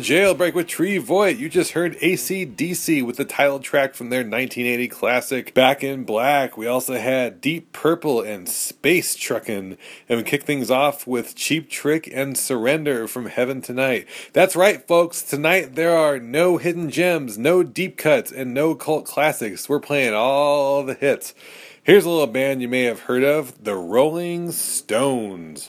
Jailbreak with Tree Void. You just heard AC/DC with the title track from their 1980 classic Back in Black. We also had Deep Purple and Space Truckin', and we kick things off with Cheap Trick and Surrender from Heaven Tonight. That's right, folks. Tonight there are no hidden gems, no deep cuts, and no cult classics. We're playing all the hits. Here's a little band you may have heard of the Rolling Stones.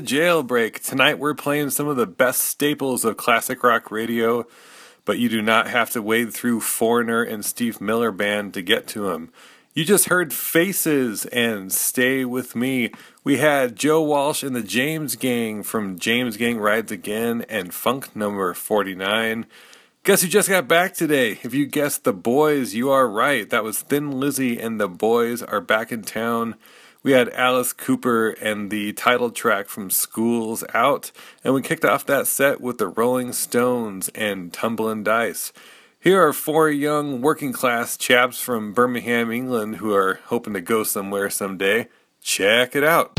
Jailbreak. Tonight we're playing some of the best staples of classic rock radio, but you do not have to wade through Foreigner and Steve Miller Band to get to them. You just heard Faces and Stay With Me. We had Joe Walsh and the James Gang from James Gang Rides Again and Funk number 49. Guess who just got back today? If you guessed the boys, you are right. That was Thin Lizzy and the boys are back in town. We had Alice Cooper and the title track from Schools Out, and we kicked off that set with the Rolling Stones and Tumblin' Dice. Here are four young working class chaps from Birmingham, England, who are hoping to go somewhere someday. Check it out.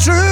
True.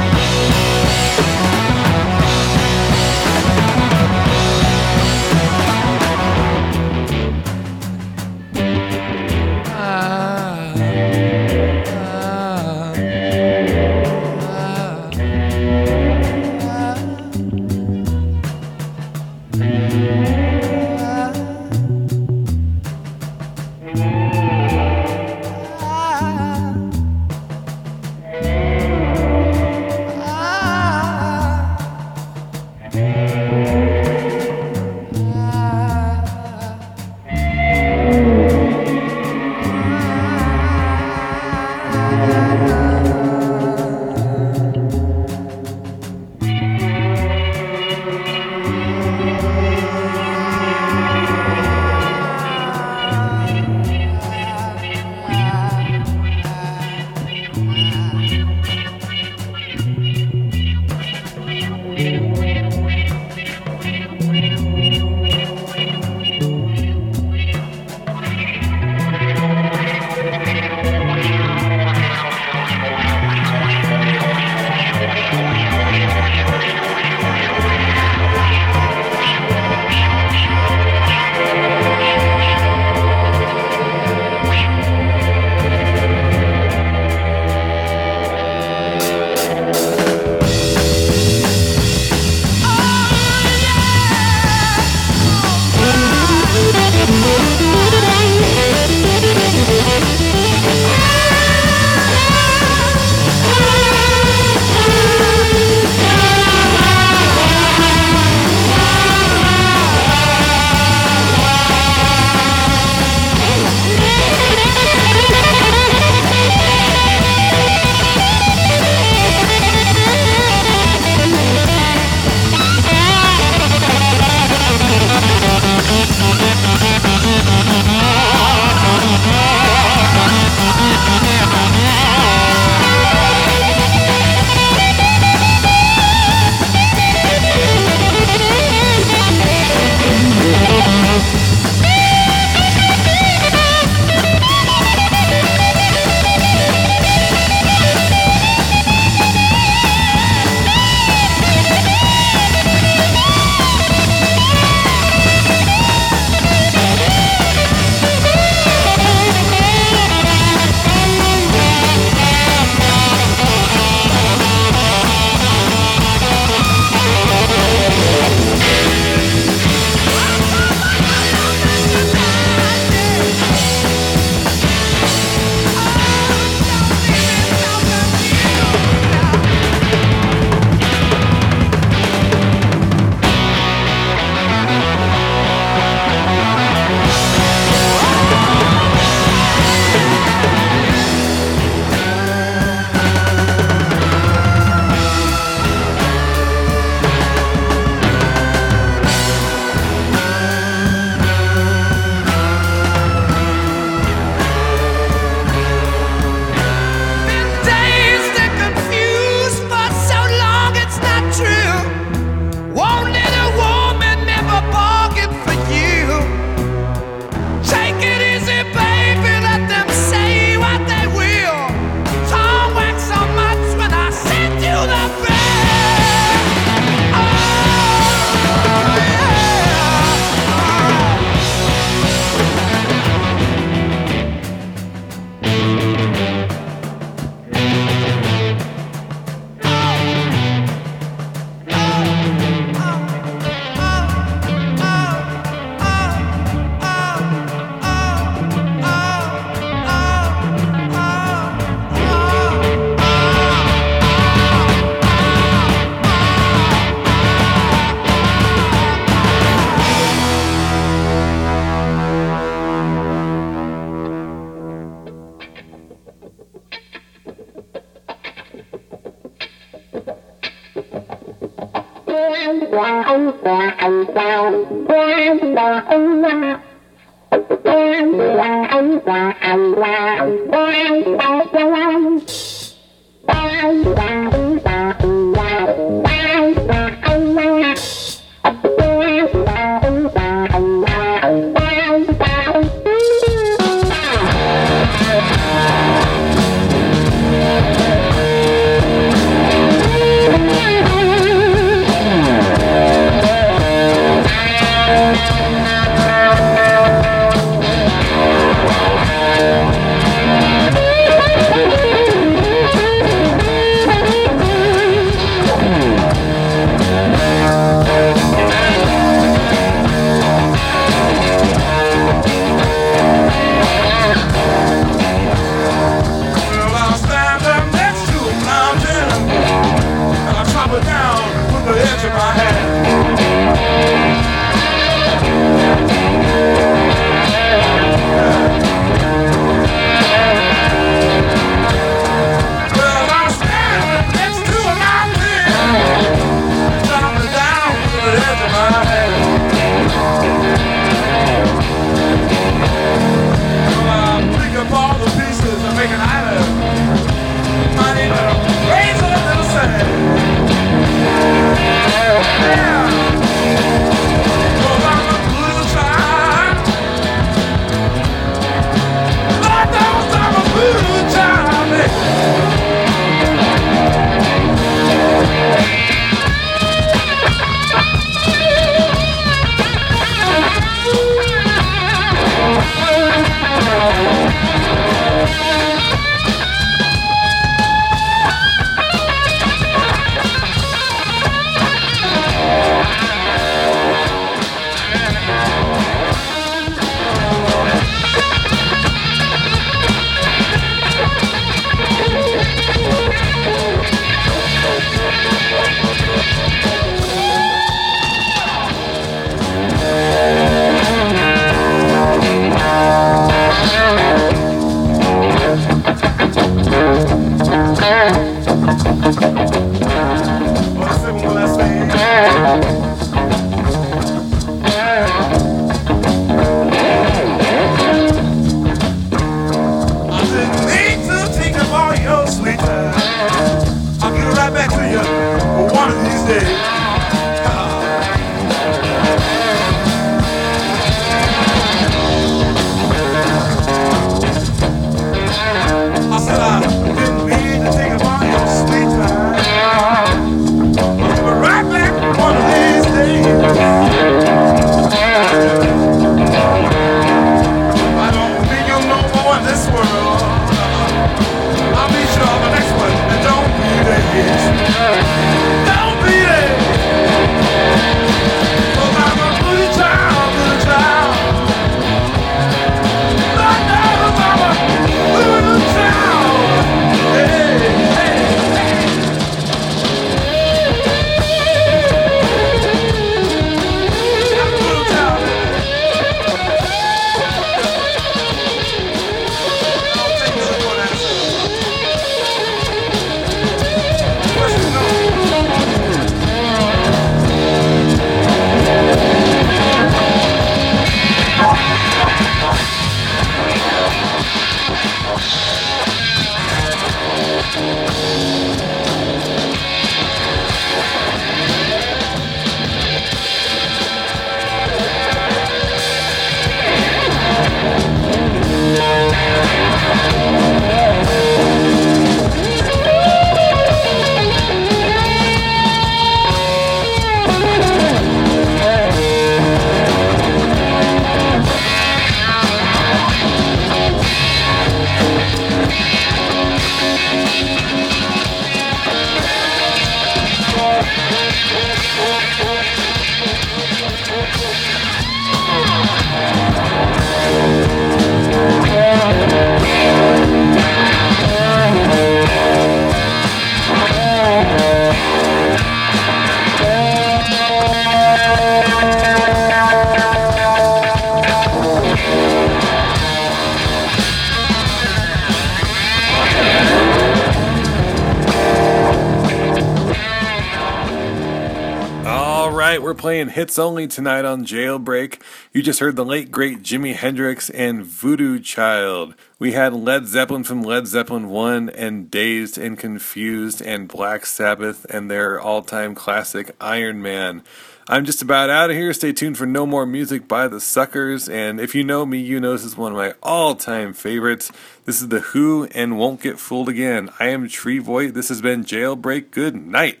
We're playing hits only tonight on Jailbreak. You just heard the late great Jimi Hendrix and Voodoo Child. We had Led Zeppelin from Led Zeppelin 1 and Dazed and Confused and Black Sabbath and their all time classic Iron Man. I'm just about out of here. Stay tuned for no more music by the Suckers. And if you know me, you know this is one of my all time favorites. This is The Who and Won't Get Fooled Again. I am Tree Voigt. This has been Jailbreak. Good night.